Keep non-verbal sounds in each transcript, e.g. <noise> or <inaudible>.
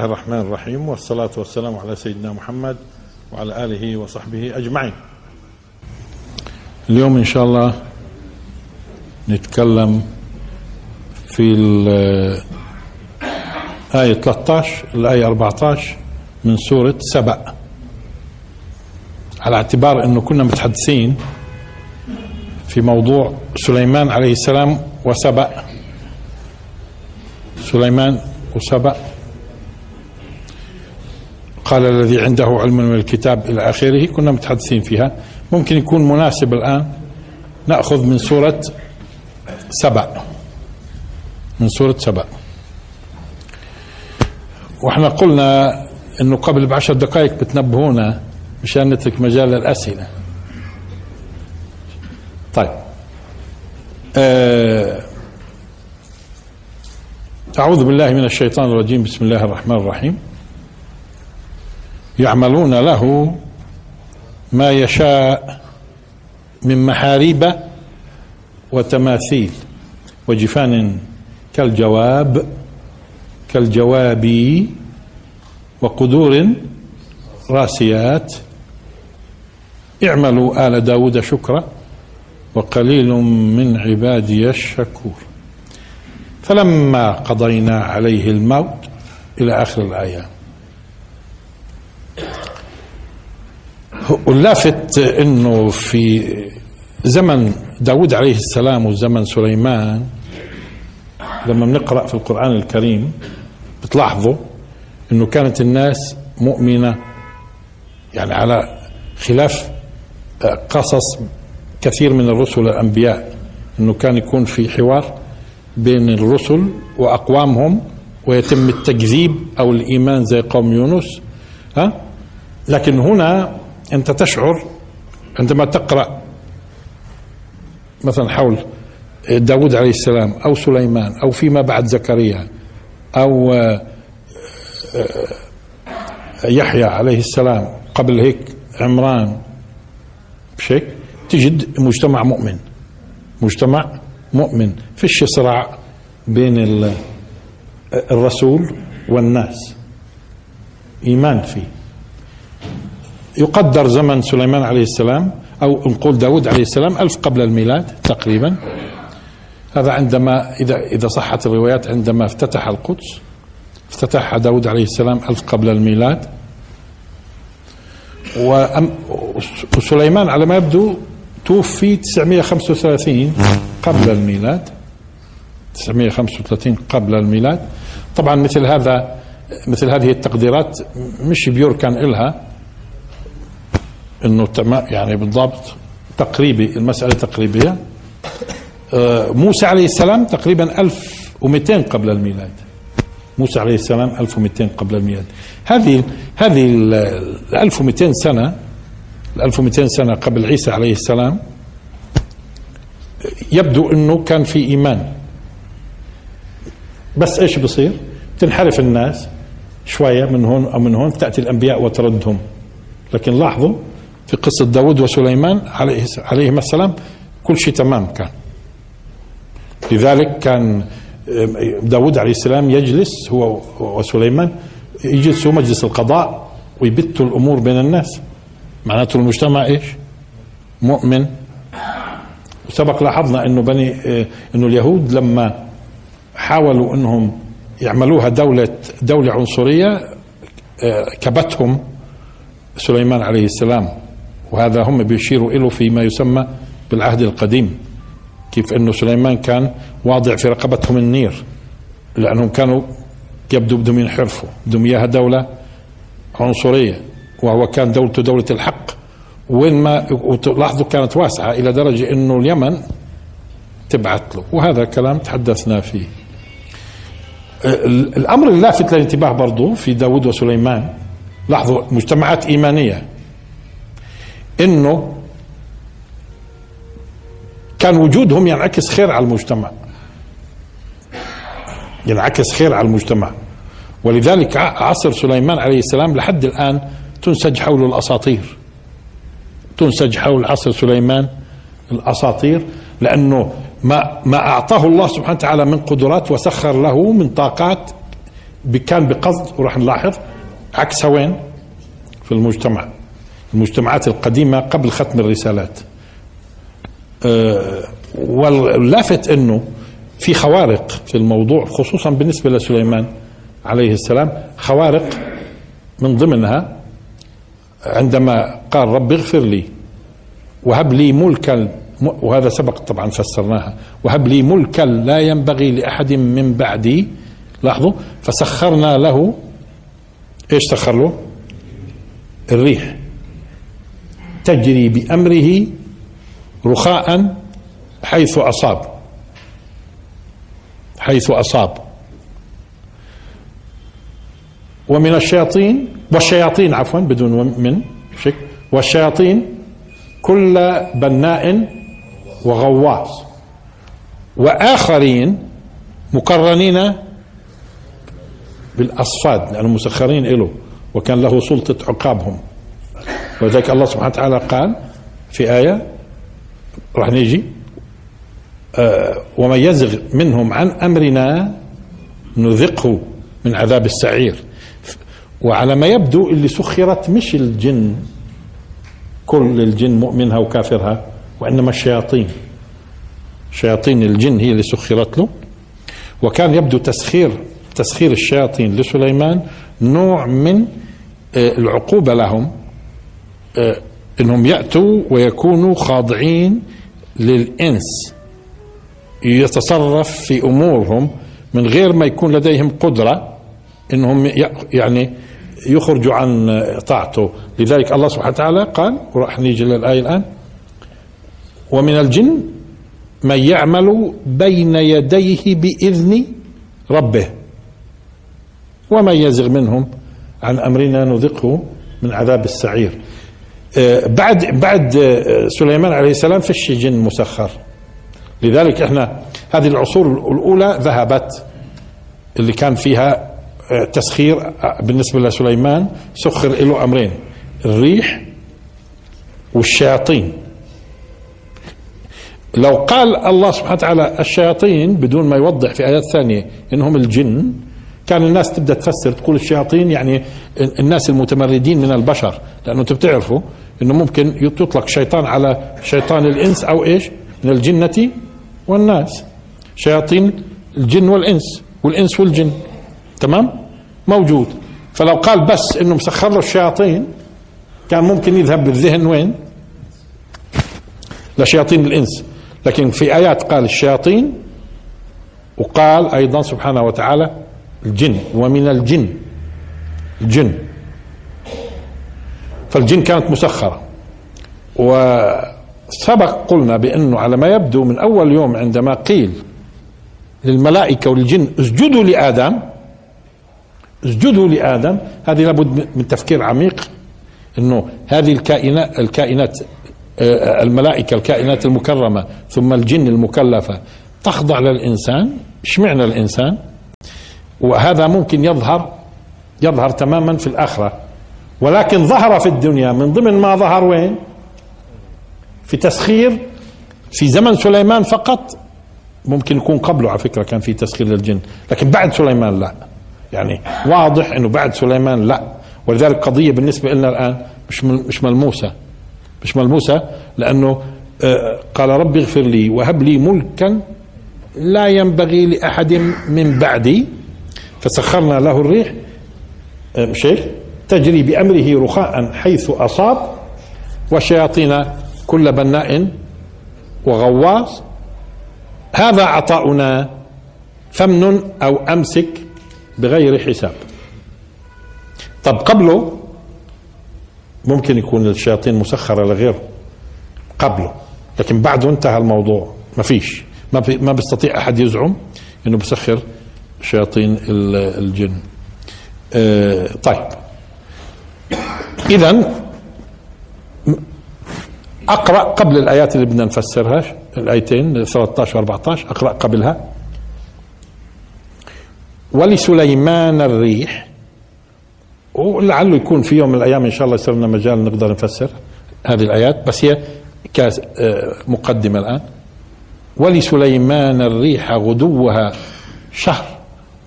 الله الرحمن الرحيم والصلاة والسلام على سيدنا محمد وعلى آله وصحبه أجمعين. اليوم إن شاء الله نتكلم في الآية 13 الآية 14 من سورة سبأ. على اعتبار أنه كنا متحدثين في موضوع سليمان عليه السلام وسبأ. سليمان وسبأ قال الذي عنده علم من الكتاب إلى آخره كنا متحدثين فيها. ممكن يكون مناسب الآن. نأخذ من سورة سبأ. من سورة سبأ. وإحنا قلنا إنه قبل بعشر دقائق بتنبهونا مشان نترك مجال للأسئلة طيب. آه أعوذ بالله من الشيطان الرجيم. بسم الله الرحمن الرحيم. يعملون له ما يشاء من محاريب وتماثيل وجفان كالجواب كالجواب وقدور راسيات. اعملوا آل داود شكرا وقليل من عبادي الشكور. فلما قضينا عليه الموت إلى آخر الآية. واللافت أنه في زمن داود عليه السلام وزمن سليمان لما بنقرأ في القرآن الكريم بتلاحظوا أنه كانت الناس مؤمنة يعني على خلاف قصص كثير من الرسل الأنبياء أنه كان يكون في حوار بين الرسل وأقوامهم ويتم التكذيب أو الإيمان زي قوم يونس ها؟ لكن هنا أنت تشعر عندما تقرأ مثلا حول داود عليه السلام أو سليمان أو فيما بعد زكريا أو يحيى عليه السلام قبل هيك عمران بشيك تجد مجتمع مؤمن مجتمع مؤمن. فيش صراع بين الرسول والناس إيمان فيه. يقدر زمن سليمان عليه السلام أو نقول داود عليه السلام ألف قبل الميلاد تقريبا. هذا عندما إذا إذا صحت الروايات عندما افتتح القدس افتتحها داود عليه السلام ألف قبل الميلاد. وسليمان على ما يبدو توفي 935 قبل الميلاد. 935 قبل الميلاد. طبعا مثل هذا مثل هذه التقديرات مش بيركن إلها. إنه تمام يعني بالضبط تقريبي المسألة تقريبية. موسى عليه السلام تقريبا 1200 قبل الميلاد. موسى عليه السلام 1200 قبل الميلاد. هذه هذه ال 1200 سنة ال 1200 سنة قبل عيسى عليه السلام يبدو إنه كان في إيمان. بس إيش بصير؟ تنحرف الناس شوية من هون أو من هون تأتي الأنبياء وتردهم. لكن لاحظوا في قصة داود وسليمان عليه عليهما السلام كل شيء تمام كان. لذلك كان داود عليه السلام يجلس هو وسليمان يجلسوا مجلس القضاء ويبتوا الأمور بين الناس. معناته المجتمع إيش؟ مؤمن. وسبق لاحظنا إنه بني إنه اليهود لما حاولوا إنهم يعملوها دولة دولة عنصرية كبتهم سليمان عليه السلام. وهذا هم بيشيروا له فيما يسمى بالعهد القديم كيف إنه سليمان كان واضع في رقبتهم النير لأنهم كانوا يبدو بدهم ينحرفوا بدهم إياها دولة عنصرية وهو كان دولته دولة الحق. وين ما ولاحظوا كانت واسعة إلى درجة إنه اليمن تبعت له وهذا كلام تحدثنا فيه. الأمر اللافت للانتباه برضو في داود وسليمان لاحظوا مجتمعات إيمانية إنه كان وجودهم ينعكس خير على المجتمع. ينعكس خير على المجتمع. ولذلك عصر سليمان عليه السلام لحد الآن تنسج حوله الأساطير. تنسج حول عصر سليمان الأساطير لأنه ما ما أعطاه الله سبحانه وتعالى من قدرات وسخر له من طاقات كان بقصد وراح نلاحظ عكسها وين؟ في المجتمع. المجتمعات القديمة قبل ختم الرسالات. أه واللافت أنه في خوارق في الموضوع خصوصا بالنسبة لسليمان عليه السلام خوارق من ضمنها عندما قال رب اغفر لي وهب لي ملكا وهذا سبق طبعا فسرناها وهب لي ملكا لا ينبغي لأحد من بعدي لاحظوا فسخرنا له إيش سخر له؟ الريح. تجري بأمره رخاء حيث أصاب. حيث أصاب. ومن الشياطين والشياطين عفوا بدون من شك والشياطين كل بناء وغواص. وآخرين مقرنين بالأصفاد لأنهم مسخرين له وكان له سلطة عقابهم. ولذلك الله سبحانه وتعالى قال في آية راح نيجي. آه ومن يزغ منهم عن أمرنا نذقه من عذاب السعير. وعلى ما يبدو اللي سخرت مش الجن كل الجن مؤمنها وكافرها وإنما الشياطين. شياطين الجن هي اللي سخرت له. وكان يبدو تسخير تسخير الشياطين لسليمان نوع من آه، العقوبة لهم. إنهم يأتوا ويكونوا خاضعين للإنس يتصرف في أمورهم من غير ما يكون لديهم قدرة إنهم يعني يخرجوا عن طاعته. لذلك الله سبحانه وتعالى قال وراح نيجي للآية الآن ومن الجن من يعمل بين يديه بإذن ربه ومن يزغ منهم عن أمرنا نذقه من عذاب السعير. آه، بعد بعد آه، سليمان عليه السلام فيش جن مسخر. لذلك إحنا هذه العصور الأولى ذهبت اللي كان فيها آه، تسخير بالنسبة لسليمان سخر له أمرين الريح والشياطين. لو قال الله سبحانه وتعالى الشياطين بدون ما يوضح في آيات ثانية إنهم الجن كان الناس تبدأ تفسر تقول الشياطين يعني الناس المتمردين من البشر لأنه أنتم بتعرفوا إنه ممكن يطلق شيطان على شيطان الإنس أو إيش؟ من الجنة والناس. شياطين الجن والإنس والإنس والجن. تمام؟ موجود. فلو قال بس إنه مسخر له الشياطين كان ممكن يذهب بالذهن وين؟ لشياطين الإنس. لكن في آيات قال الشياطين وقال أيضا سبحانه وتعالى الجن ومن الجن الجن. فالجن كانت مسخرة. وسبق قلنا بأنه على ما يبدو من أول يوم عندما قيل للملائكة والجن اسجدوا لآدم. اسجدوا لآدم. هذه لابد من تفكير عميق إنه هذه الكائنات الكائنات آه، الملائكة الكائنات المكرمة ثم الجن المكلفة تخضع للإنسان. اشمعنى الإنسان؟ وهذا ممكن يظهر يظهر تماما في الآخرة. ولكن ظهر في الدنيا من ضمن ما ظهر وين؟ في تسخير في زمن سليمان فقط. ممكن يكون قبله على فكرة كان في تسخير للجن لكن بعد سليمان لا. يعني واضح إنه بعد سليمان لا. ولذلك قضية بالنسبة لنا الآن مش مش ملموسة. مش ملموسة لأنه آه، قال رب اغفر لي وهب لي ملكا لا ينبغي لأحد من بعدي فسخرنا له الريح مش تجري بأمره رخاء حيث أصاب والشياطين كل بناء وغواص. هذا عطاؤنا فمن أو أمسك بغير حساب. طب قبله ممكن يكون الشياطين مسخرة لغيره. قبله لكن بعده انتهى الموضوع ما فيش ما, ما بيستطيع أحد يزعم أنه بسخر شياطين الجن. آه، طيب. اذا أقرأ قبل الآيات اللي بدنا نفسرها الآيتين 13 و 14 أقرأ قبلها. ولسليمان الريح. ولعله يكون في يوم من الأيام إن شاء الله يصير لنا مجال نقدر نفسر هذه الآيات بس هي كمقدمه آه، الآن. ولسليمان الريح غدوها شهر.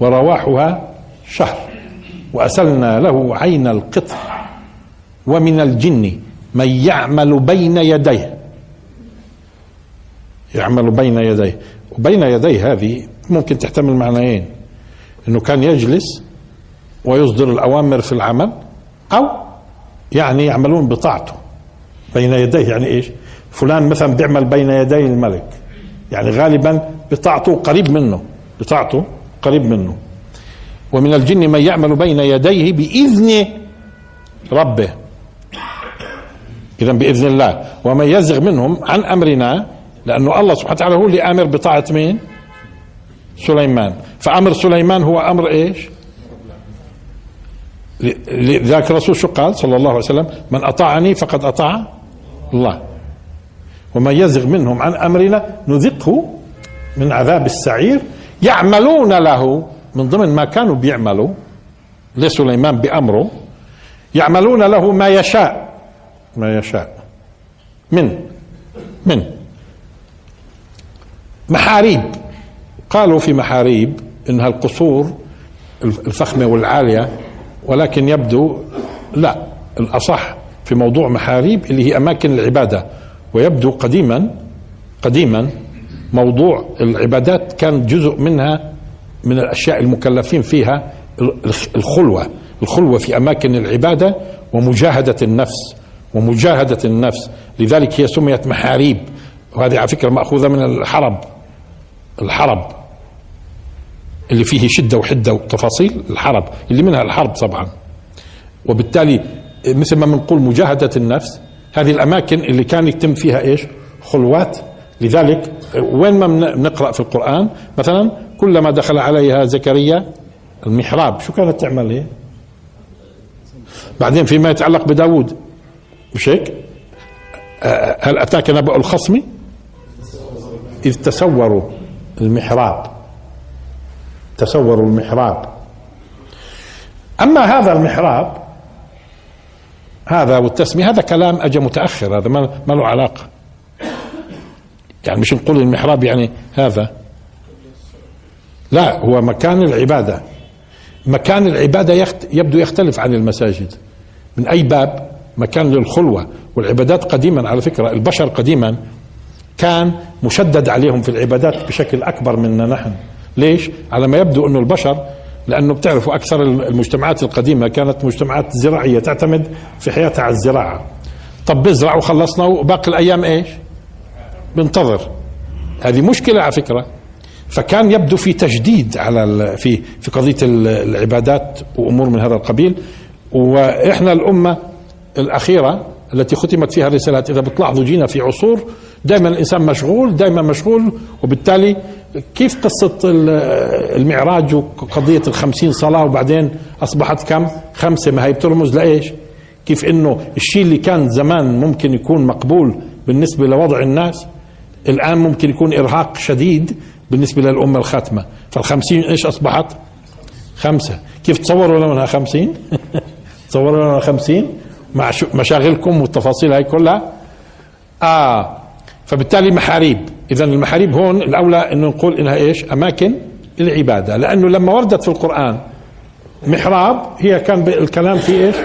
ورواحها شهر. وأسلنا له عين القطر ومن الجن من يعمل بين يديه. يعمل بين يديه. وبين يديه هذه ممكن تحتمل معنيين. إنه كان يجلس ويصدر الأوامر في العمل أو يعني يعملون بطاعته. بين يديه يعني إيش؟ فلان مثلا بيعمل بين يدي الملك. يعني غالبا بطاعته قريب منه. بطاعته قريب منه. ومن الجن من يعمل بين يديه بإذن ربه. إذا بإذن الله. ومن يزغ منهم عن أمرنا لأنه الله سبحانه وتعالى هو اللي آمر بطاعة مين؟ سليمان. فأمر سليمان هو أمر إيش؟ لذلك الرسول شو قال صلى الله عليه وسلم؟ من أطاعني فقد أطاع الله. ومن يزغ منهم عن أمرنا نذقه من عذاب السعير يعملون له من ضمن ما كانوا بيعملوا لسليمان بأمره يعملون له ما يشاء. ما يشاء. من؟ من؟ محاريب. قالوا في محاريب إنها القصور الفخمه والعالية ولكن يبدو لا. الأصح في موضوع محاريب اللي هي أماكن العبادة. ويبدو قديما قديما موضوع العبادات كان جزء منها من الأشياء المكلفين فيها الخلوة. الخلوة في أماكن العبادة ومجاهدة النفس ومجاهدة النفس. لذلك هي سميت محاريب. وهذه على فكرة مأخوذة من الحرب. الحرب. اللي فيه شدة وحدة وتفاصيل الحرب. اللي منها الحرب طبعا. وبالتالي مثل ما بنقول مجاهدة النفس هذه الأماكن اللي كان يتم فيها إيش؟ خلوات. لذلك وين ما بنقرأ في القرآن مثلا كلما دخل عليها زكريا المحراب شو كانت تعمل هي؟ بعدين فيما يتعلق بداود مش هيك؟ هل أتاك نبأ الخصم؟ إذ تسوروا المحراب تسوروا المحراب أما هذا المحراب هذا والتسمية هذا كلام اجى متأخر هذا ما له علاقة يعني مش نقول المحراب يعني هذا. لا هو مكان العبادة. مكان العبادة يخت يبدو يختلف عن المساجد. من أي باب؟ مكان للخلوة. والعبادات قديما على فكرة البشر قديما كان مشدد عليهم في العبادات بشكل أكبر منا نحن. ليش؟ على ما يبدو أنه البشر لأنه بتعرفوا أكثر المجتمعات القديمة كانت مجتمعات زراعية تعتمد في حياتها على الزراعة. طب بزرع وخلصنا وباقي الأيام إيش؟ بنتظر هذه مشكلة على فكرة. فكان يبدو في تجديد على في في قضية العبادات وأمور من هذا القبيل. وإحنا الأمة الأخيرة التي ختمت فيها الرسالات إذا بتلاحظوا جينا في عصور دائما الإنسان مشغول دائما مشغول. وبالتالي كيف قصة المعراج وقضية الخمسين صلاة وبعدين أصبحت كم؟ خمسة. ما هي بترمز لإيش؟ كيف إنه الشيء اللي كان زمان ممكن يكون مقبول بالنسبة لوضع الناس الآن ممكن يكون إرهاق شديد بالنسبة للأمة الخاتمة. فالخمسين إيش أصبحت؟ خمسة. كيف تصوروا لنا خمسين؟ <laughs> تصوروا لنا خمسين؟ مع مشاغلكم والتفاصيل هاي كلها. آه. فبالتالي محاريب. اذا المحاريب هون الأولى إنه نقول إنها إيش؟ أماكن العباده لأنه لما وردت في القرآن محراب هي كان الكلام في إيش؟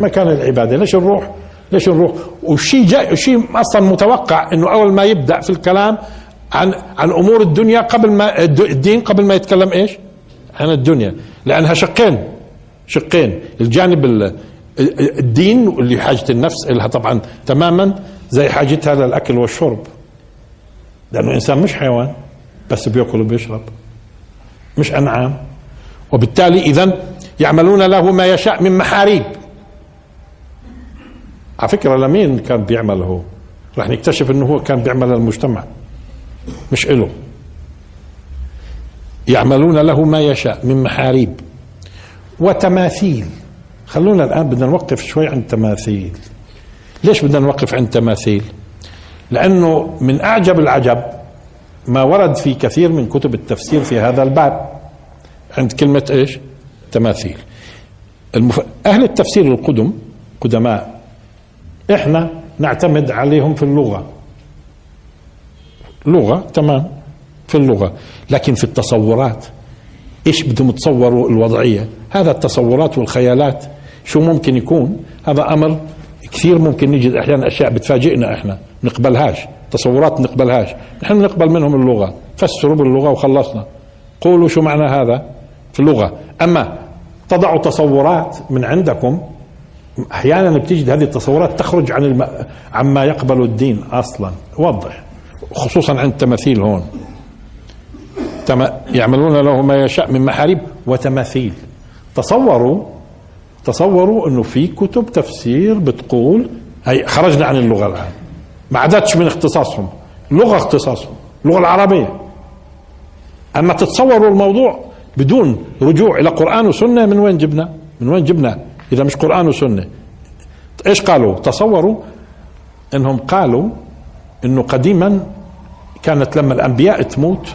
مكان العباده ليش نروح ليش نروح؟ وشيء جاي شيء أصلا متوقع إنه أول ما يبدأ في الكلام عن عن أمور الدنيا قبل ما الدين قبل ما يتكلم إيش؟ عن الدنيا. لأنها شقين. شقين. الجانب الدين اللي حاجة النفس لها طبعا تماما زي حاجتها للاكل والشرب. لأنه إنسان مش حيوان بس بيأكل وبيشرب. مش أنعام. وبالتالي اذا يعملون له ما يشاء من محاريب. على فكرة لمين كان بيعمل هو راح نكتشف إنه هو كان بيعمل للمجتمع مش إله. يعملون له ما يشاء من محاريب وتماثيل. خلونا الآن بدنا نوقف شوي عن تماثيل. ليش بدنا نوقف عند تماثيل؟ لأنه من أعجب العجب ما ورد في كثير من كتب التفسير في هذا الباب. عند كلمة إيش؟ تماثيل. المف... أهل التفسير القدم قدماء إحنا نعتمد عليهم في اللغة. لغة تمام في اللغة. لكن في التصورات إيش بدهم تصوروا الوضعية؟ هذا التصورات والخيالات شو ممكن يكون؟ هذا أمر كثير ممكن نجد أحيانا أشياء بتفاجئنا إحنا. نقبلهاش تصورات نقبلهاش. نحن نقبل منهم اللغة. فسروا باللغة وخلصنا. قولوا شو معنى هذا في اللغة. أما تضعوا تصورات من عندكم أحيانا بتجد هذه التصورات تخرج عن الم... عما يقبل الدين أصلا. وضح خصوصا عند التماثيل هون. تم... يعملون له ما يشاء من محاريب وتماثيل. تصوروا تصوروا إنه في كتب تفسير بتقول هي خرجنا عن اللغة الآن. ما عادتش من اختصاصهم. لغة اختصاصهم. اللغة العربية. أما تتصوروا الموضوع بدون رجوع إلى قرآن وسنة من وين جبنا؟ من وين جبنا؟ إذا مش قرآن وسنة إيش قالوا؟ تصوروا إنهم قالوا إنه قديما كانت لما الأنبياء تموت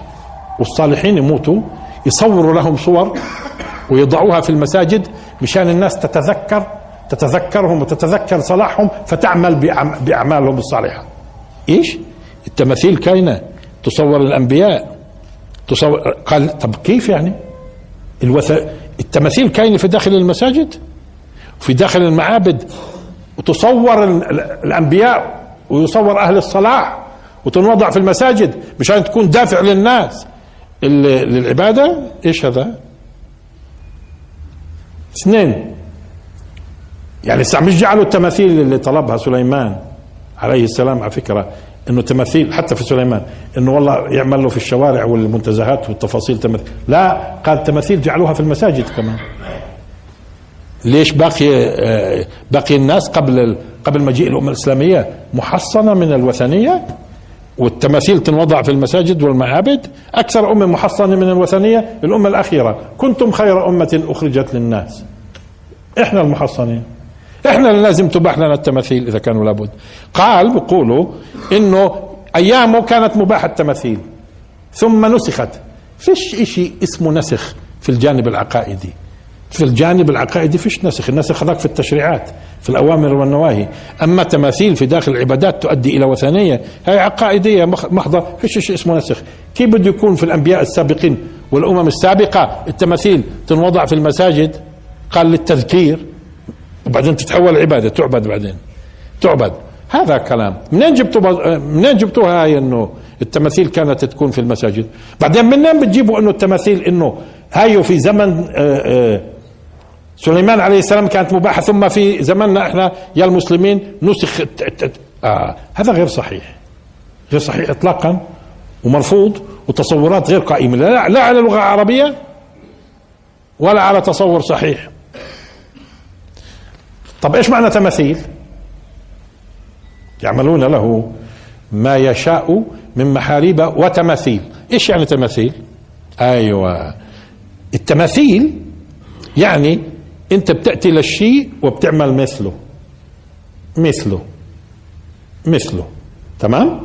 والصالحين يموتوا يصوروا لهم صور ويضعوها في المساجد مشان الناس تتذكر تتذكرهم وتتذكر صلاحهم فتعمل بأعمالهم الصالحة إيش؟ التماثيل كاينة تصور الأنبياء تصور قال طب كيف يعني؟ الوث... التماثيل كاينة في داخل المساجد وفي داخل المعابد وتصور الأنبياء ويصور أهل الصلاح وتنوضع في المساجد مشان تكون دافع للناس. للعبادة إيش هذا؟ اثنين. يعني مش جعلوا التماثيل اللي طلبها سليمان عليه السلام على فكرة إنه تماثيل حتى في سليمان إنه والله يعمل له في الشوارع والمنتزهات والتفاصيل تماثيل. لا قال تماثيل جعلوها في المساجد كمان. ليش باقي آه، باقي الناس قبل قبل مجيء الأمة الإسلامية محصنة من الوثنية والتماثيل تنوضع في المساجد والمعابد أكثر أمة محصنة من الوثنية الأمة الأخيرة. كنتم خير أمة أخرجت للناس. إحنا المحصنين. إحنا اللي لازم تباح لنا التماثيل إذا كانوا لابد. قال بيقولوا إنه أيامه كانت مباحه التماثيل. ثم نسخت. فيش إشي اسمه نسخ في الجانب العقائدي. في الجانب العقائدي فيش نسخ النسخ هذاك في التشريعات في الأوامر والنواهي. أما تماثيل في داخل العبادات تؤدي إلى وثنية هي عقائدية محضة فيش شيء اسمه نسخ. كيف بده يكون في الأنبياء السابقين والأمم السابقة التماثيل تنوضع في المساجد؟ قال للتذكير. وبعدين تتحول عبادة تعبد بعدين. تعبد. هذا كلام. منين جبتوا منين جبتوها هاي إنه التماثيل كانت تكون في المساجد؟ بعدين منين بتجيبوا إنه التماثيل إنه هاي في زمن آآ آه، آآ آه، سليمان عليه السلام كانت مباحة ثم في زماننا إحنا يا المسلمين نسخ آه هذا غير صحيح. غير صحيح اطلاقا ومرفوض وتصورات غير قائمة. لا, لا على اللغة العربية ولا على تصور صحيح. طب إيش معنى تماثيل؟ يعملون له ما يشاء من محاريب وتماثيل. إيش يعني تماثيل؟ أيوه. التماثيل يعني انت بتأتي للشيء وبتعمل مثله. مثله. مثله. تمام؟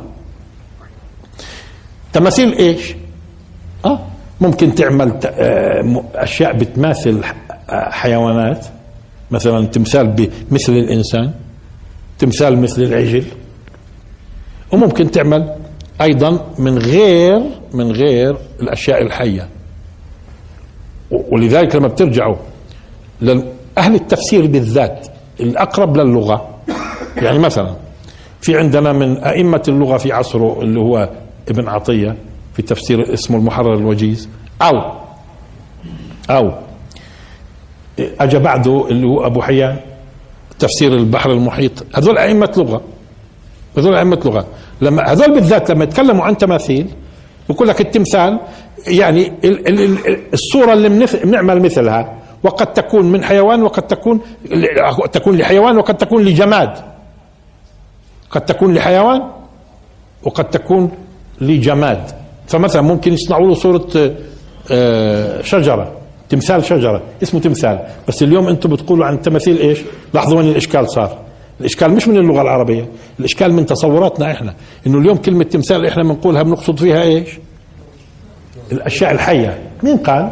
تماثيل إيش؟ آه ممكن تعمل آه، أشياء بتماثل آه، حيوانات. مثلا تمثال بمثل الإنسان تمثال مثل العجل. وممكن تعمل أيضا من غير من غير الأشياء الحية. ولذلك لما بترجعوا أهل التفسير بالذات الأقرب للغة. يعني مثلا في عندنا من أئمة اللغة في عصره اللي هو ابن عطية في تفسير اسمه المحرر الوجيز أو أو أجا بعده اللي هو أبو حيان تفسير البحر المحيط. هذول أئمة لغة. هذول أئمة لغة. لما هذول بالذات لما يتكلموا عن تماثيل يقول لك التمثال يعني الصورة اللي بنعمل مثلها. وقد تكون من حيوان وقد تكون تكون لحيوان وقد تكون لجماد. قد تكون لحيوان وقد تكون لجماد. فمثلا ممكن يصنعوا له صورة آه، شجرة تمثال شجرة اسمه تمثال. بس اليوم أنتم بتقولوا عن التماثيل إيش؟ لاحظوا وين الإشكال صار. الإشكال مش من اللغة العربية الإشكال من تصوراتنا إحنا. إنه اليوم كلمة تمثال إحنا بنقولها بنقصد فيها إيش؟ الأشياء الحية. مين قال؟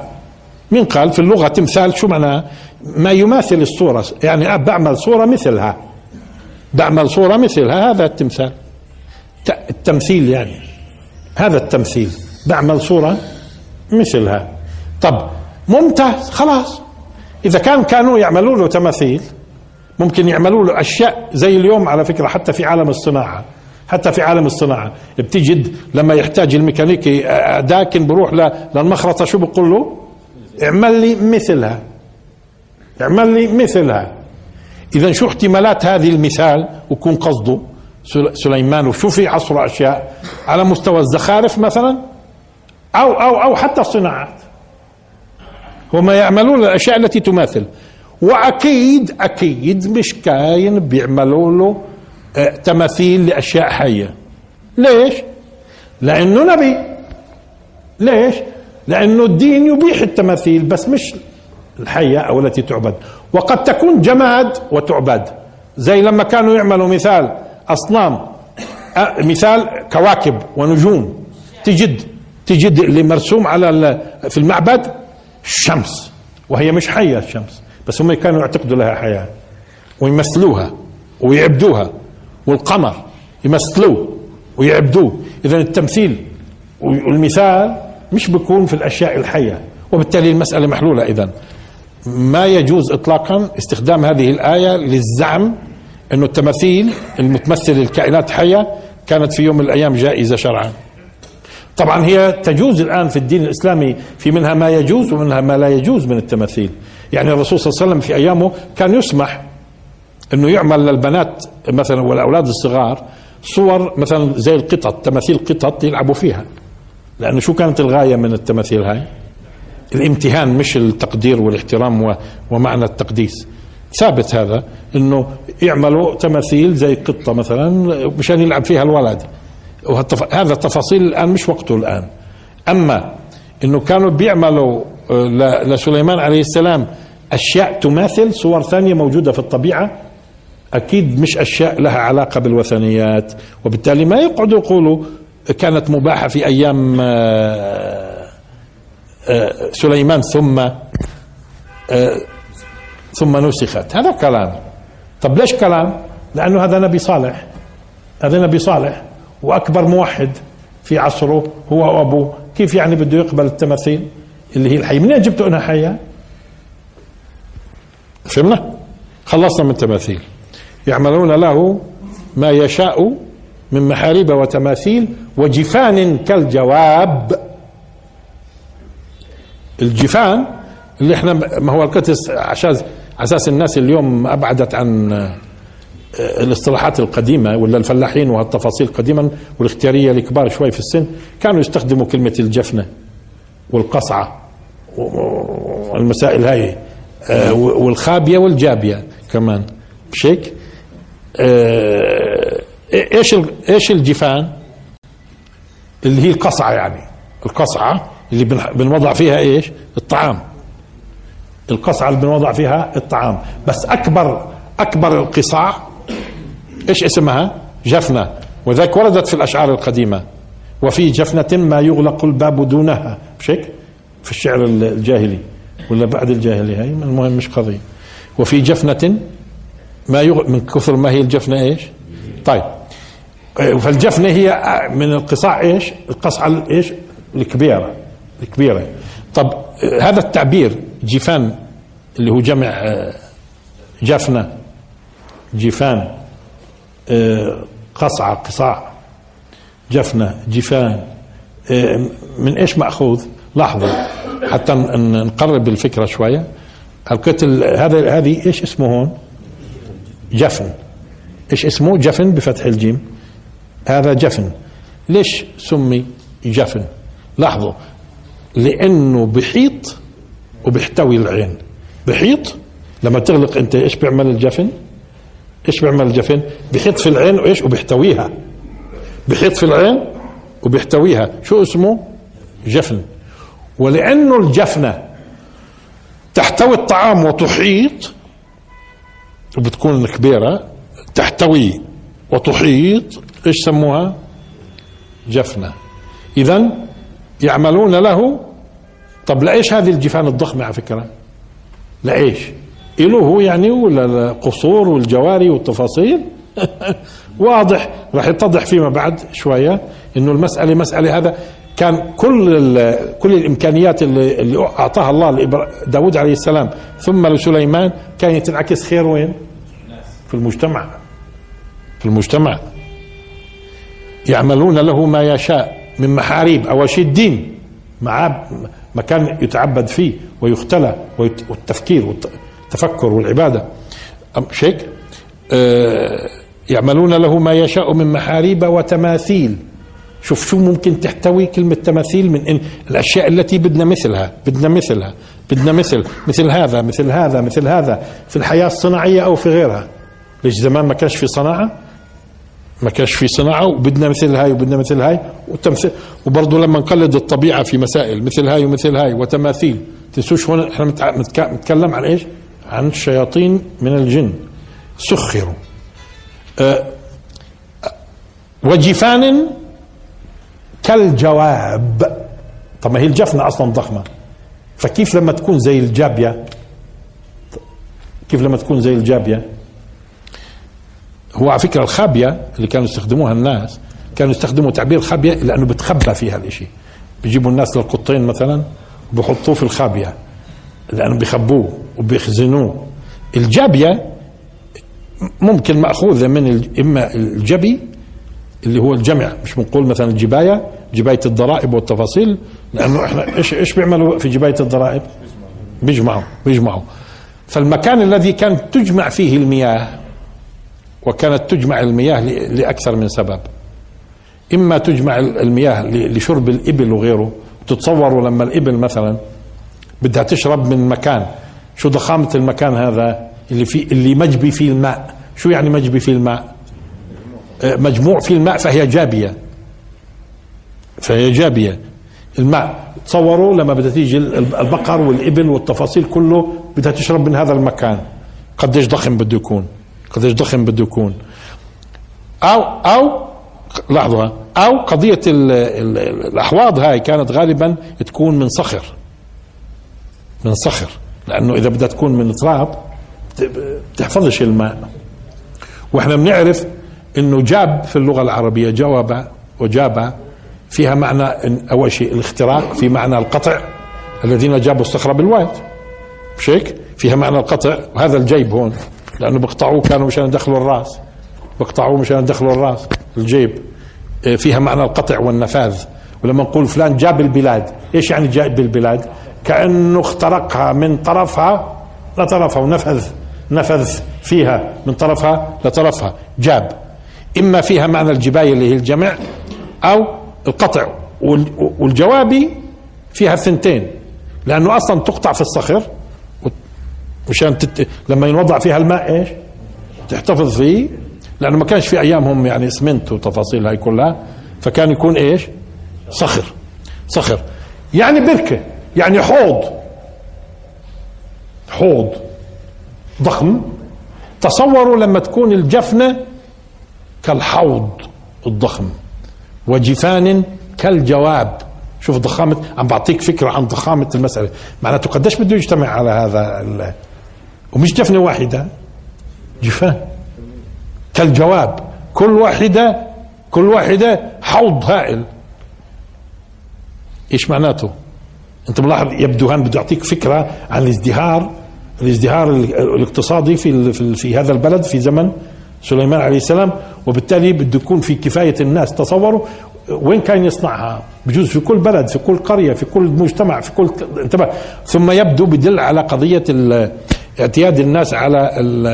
مين قال في اللغة تمثال شو معناه ما يماثل الصورة. يعني بعمل صورة مثلها. بعمل صورة مثلها هذا التمثال. التمثيل يعني. هذا التمثيل. بعمل صورة مثلها. طب ممتاز. خلاص. إذا كان كانوا يعملوا له تماثيل ممكن يعملوا له أشياء زي اليوم على فكرة حتى في عالم الصناعة. حتى في عالم الصناعة. بتجد لما يحتاج الميكانيكي داكن بروح للمخرطة شو بقول له؟ اعمل لي مثلها. اعمل لي مثلها. اذا شو احتمالات هذه المثال؟ ويكون قصده. سليمان وشو في عصره أشياء؟ على مستوى الزخارف مثلا؟ أو أو أو حتى الصناعات. هم يعملون الأشياء التي تماثل. واكيد أكيد مش كاين بيعملوا له آه، تماثيل لأشياء حية. ليش؟ لأنه نبي. ليش؟ لأنه الدين يبيح التماثيل بس مش الحية أو التي تعبد. وقد تكون جماد وتعبد. زي لما كانوا يعملوا مثال أصنام آه، مثال كواكب ونجوم. تجد تجد اللي مرسوم على في المعبد الشمس وهي مش حية الشمس بس هم كانوا يعتقدوا لها حياة. ويمثلوها ويعبدوها. والقمر يمثلوه ويعبدوه. اذا التمثيل والمثال مش بيكون في الأشياء الحية وبالتالي المسألة محلولة اذا. ما يجوز اطلاقا استخدام هذه الآية للزعم إنه التماثيل المتمثل الكائنات حية كانت في يوم من الأيام جائزة شرعا. طبعا هي تجوز الآن في الدين الإسلامي في منها ما يجوز ومنها ما لا يجوز من التماثيل. يعني الرسول صلى الله عليه وسلم في أيامه كان يسمح إنه يعمل للبنات مثلا والأولاد الصغار صور مثلا زي القطط تماثيل قطط يلعبوا فيها. لأنه شو كانت الغاية من التماثيل هاي؟ الامتهان مش التقدير والاحترام ومعنى التقديس. ثابت هذا إنه يعملوا تماثيل زي قطة مثلا مشان يلعب فيها الولد. هذا التفاصيل الآن مش وقته الآن. أما إنه كانوا بيعملوا آه، لسليمان عليه السلام أشياء تماثل صور ثانية موجودة في الطبيعة أكيد مش أشياء لها علاقة بالوثنيات. وبالتالي ما يقعدوا يقولوا كانت مباحة في أيام آه، آه، سليمان ثم ثم نسخت. هذا كلام. طب ليش كلام؟ لأنه هذا نبي صالح. هذا نبي صالح. وأكبر موحد في عصره هو وابوه كيف يعني بده يقبل التماثيل اللي هي الحية؟ منين جبتوا إنها حية؟ فهمنا؟ خلصنا من التماثيل. يعملون له ما يشاء من محاريب وتماثيل وجفان كالجواب الجفان اللي إحنا ما هو القتس عشان أساس الناس اليوم أبعدت عن الاصطلاحات القديمة ولا الفلاحين وهالتفاصيل قديما والاختيارية الكبار شوي في السن كانوا يستخدموا كلمة الجفنة والقصعة والمسائل هاي آه، والخابية والجابية كمان مش هيك؟ إيش إيش الجفان؟ اللي هي القصعة يعني. القصعة اللي بنوضع فيها إيش؟ الطعام. القصعة اللي بنوضع فيها الطعام. بس أكبر أكبر القصاع إيش اسمها؟ جفنة. وذلك وردت في الأشعار القديمة. وفي جفنة ما يغلق الباب دونها. مش هيك في الشعر الجاهلي. ولا بعد الجاهلي؟ هاي المهم مش قضية. وفي جفنة ما يغلق من كثر ما هي الجفنة إيش؟ طيب. فالجفنة هي من القصاع إيش؟ القصعة إيش؟ الكبيرة الكبيرة. طب هذا التعبير جفان اللي هو جمع آه، جفنة جفان آه، قصعة قصاع جفنة جفان آه، من إيش مأخوذ؟ لاحظوا حتى نقرب الفكرة شوية. القتل هذا هذه إيش اسمه هون؟ جفن. إيش اسمه؟ جفن بفتح الجيم. هذا جفن. ليش سمي جفن؟ لاحظوا لأنه بحيط وبيحتوي العين. بحيط لما تغلق أنت إيش بيعمل الجفن؟ إيش بيعمل الجفن؟ بيحط في العين وإيش؟ وبيحتويها. بيحط في العين وبيحتويها. شو اسمه؟ جفن. ولأنه الجفنة تحتوي الطعام وتحيط وبتكون كبيرة تحتوي وتحيط إيش سموها؟ جفنة. اذا يعملون له طب لإيش هذه الجفان الضخمة على فكرة؟ لإيش؟ له هو يعني ولا القصور والجواري والتفاصيل؟ <laughs> واضح. راح يتضح فيما بعد شوية إنه المسألة مسألة هذا. كان كل كل الإمكانيات اللي, اللي أعطاها الله لداود عليه السلام ثم لسليمان كانت تنعكس خير وين؟ في المجتمع. في المجتمع. يعملون له ما يشاء من محاريب شيء الدين مكان يتعبد فيه ويختلى والتفكير والتفكر والعبادة. شيك آه، يعملون له ما يشاء من محاريب وتماثيل. شوف شو ممكن تحتوي كلمة تماثيل من إن الأشياء التي بدنا مثلها بدنا مثلها بدنا مثل مثل هذا مثل هذا مثل هذا في الحياة الصناعية أو في غيرها. ليش زمان ما كانش في صناعة؟ ما كانش في صناعة وبدنا مثل هاي وبدنا مثل هاي وتمثيل وبرضه لما نقلد الطبيعة في مسائل مثل هاي ومثل هاي وتماثيل. تنسوش هون إحنا متع- متك- نتكلم عن إيش؟ عن الشياطين من الجن. سخروا. أه وجفان كالجواب. طب ما هي الجفنة أصلا ضخمة. فكيف لما تكون زي الجابية؟ كيف لما تكون زي الجابية؟ هو على فكرة الخابية اللي كانوا يستخدموها الناس كانوا يستخدموا تعبير خابية لأنه بتخبى فيها الإشي. بيجيبوا الناس للقطين مثلا وبحطوه في الخابية لأنه بيخبوه وبيخزنوه. الجابية ممكن مأخوذة من إما الجبي اللي هو الجمع مش بنقول مثلا الجباية جباية الضرائب والتفاصيل لأنه إحنا إيش إيش بيعملوا في جباية الضرائب؟ بيجمعوا بيجمعوا. فالمكان الذي كانت تجمع فيه المياه وكانت تجمع المياه لأكثر من سبب. إما تجمع ال- المياه لشرب الإبل وغيره تتصوروا لما الإبل مثلا بدها تشرب من مكان شو ضخامة المكان هذا؟ اللي فيه اللي مجبي فيه الماء. شو يعني مجبي فيه الماء؟ آه، مجموع فيه الماء فهي جابية. فهي جابية. الماء تصوروا لما بدها تيجي ال- البقر والإبل والتفاصيل كله بدها تشرب من هذا المكان. قديش ضخم بده يكون؟ قديش ضخم بده يكون. أو أو لحظة. أو قضية ال ال الأحواض هاي كانت غالبا تكون من صخر. من صخر. لأنه إذا بدها تكون من تراب بت- بتحفظش الماء. وإحنا بنعرف إنه جاب في اللغة العربية جواب وجاب فيها معنى أول شيء الاختراق في معنى القطع. الذين جابوا الصخرة بالواد مش هيك؟ فيها معنى القطع. وهذا الجيب هون. لأنه بقطعوه كانوا مشان يدخلوا الرأس. بقطعوه مشان يدخلوا الرأس الجيب. إيه، فيها معنى القطع والنفاذ. ولما نقول فلان جاب البلاد إيش يعني جاب البلاد؟ كأنه اخترقها من طرفها لطرفها ونفذ نفذ فيها من طرفها لطرفها. جاب. إما فيها معنى الجباية اللي هي الجمع أو القطع. وال- والجوابي فيها الثنتين. لأنه أصلا تقطع في الصخر مشان تت... لما ينوضع فيها الماء إيش؟ تحتفظ فيه لأنه ما كانش في ايامهم يعني اسمنت وتفاصيل هاي كلها فكان يكون إيش؟ صخر صخر يعني بركة يعني حوض حوض ضخم تصوروا لما تكون الجفنة كالحوض الضخم وجفان كالجواب شوف ضخامة عم بعطيك فكرة عن ضخامة المسألة معناته قديش بده يجتمع على هذا. ومش جفنة واحدة. جفان كالجواب. كل واحدة كل واحدة حوض هائل. إيش معناته؟ أنت ملاحظ يبدو هان بده يعطيك فكرة عن الازدهار الازدهار ال- الاقتصادي في في, هذا البلد في زمن سليمان عليه السلام. وبالتالي بده يكون في كفاية الناس تصوروا وين كان يصنعها. بجوز في كل بلد في كل قرية في كل مجتمع في كل انتبه. ثم يبدو بدل على قضية اعتياد الناس على ال-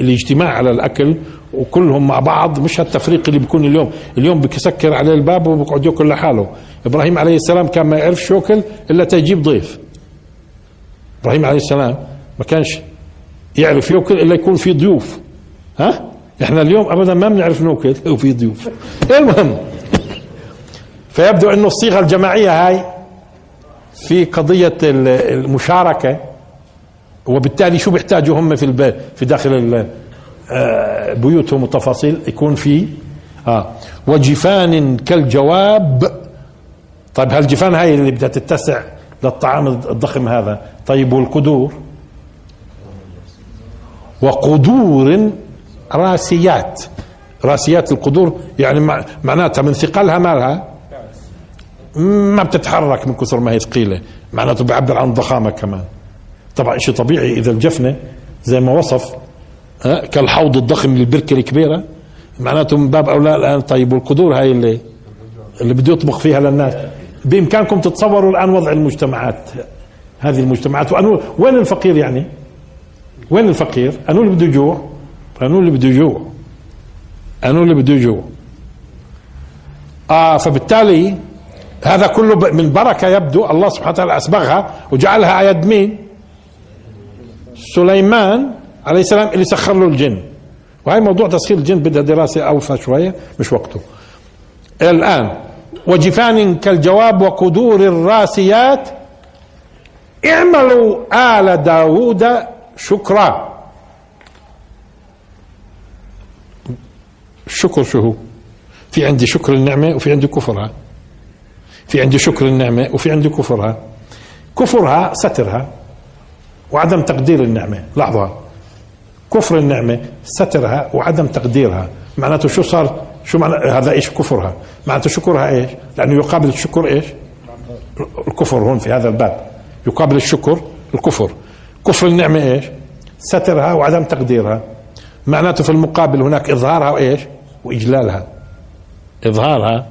الاجتماع على الأكل وكلهم مع بعض مش هالتفريق اللي بيكون اليوم. اليوم بيسكر عليه الباب وبيقعد ياكل لحاله. إبراهيم عليه السلام كان ما يعرفش ياكل إلا تجيب ضيف. إبراهيم عليه السلام ما كانش يعرف ياكل إلا يكون في ضيوف. ها؟ إحنا اليوم ابدا ما بنعرف ناكل <laughs> وفي ضيوف. المهم فيبدو انه الصيغة الجماعية هاي في قضية ال- المشاركة وبالتالي شو بيحتاجوا هم في الب... في داخل. آه، بيوتهم وتفاصيل يكون في آه وجفان كالجواب. طيب هالجفان هاي اللي بدها تتسع للطعام الضخم هذا؟ طيب والقدور؟ وقدور راسيات. راسيات القدور يعني مع- معناتها من ثقلها مالها؟ ما بتتحرك من كثر ما هي ثقيلة. معناته بيعبر عن ضخامة كمان. طبعا شيء طبيعي إذا الجفنة زي ما وصف كالحوض الضخم للبركة الكبيرة معناته من باب أولى الآن طيب والقدور هاي اللي اللي بده يطبخ فيها للناس بإمكانكم تتصوروا الآن وضع المجتمعات هذه المجتمعات وأنو وين الفقير يعني؟ وين الفقير؟ أنو اللي بده يجوع؟ أنو اللي بده يجوع؟ أنو اللي بده يجوع؟ آه فبالتالي هذا كله من بركة يبدو الله سبحانه وتعالى أسبغها وجعلها على يد مين؟ سليمان عليه السلام اللي سخر له الجن. وهي موضوع تسخير الجن بدها دراسة اوفى شوية مش وقته. الآن وجفان كالجواب وقدور الراسيات اعملوا آل داود شكرا. الشكر شو هو؟ في عندي شكر النعمة وفي عندي كفرها. في عندي شكر النعمة وفي عندي كفرها. كفرها سترها. وعدم تقدير النعمة. لحظة. كفر النعمة سترها وعدم تقديرها. معناته شو صار؟ شو معنى هذا إيش؟ كفرها. معناته شكرها إيش؟ لأنه يقابل الشكر إيش؟ الكفر هون في هذا الباب. يقابل الشكر الكفر. كفر النعمة إيش؟ سترها وعدم تقديرها. معناته في المقابل هناك إظهارها وإيش؟ وإجلالها. إظهارها؟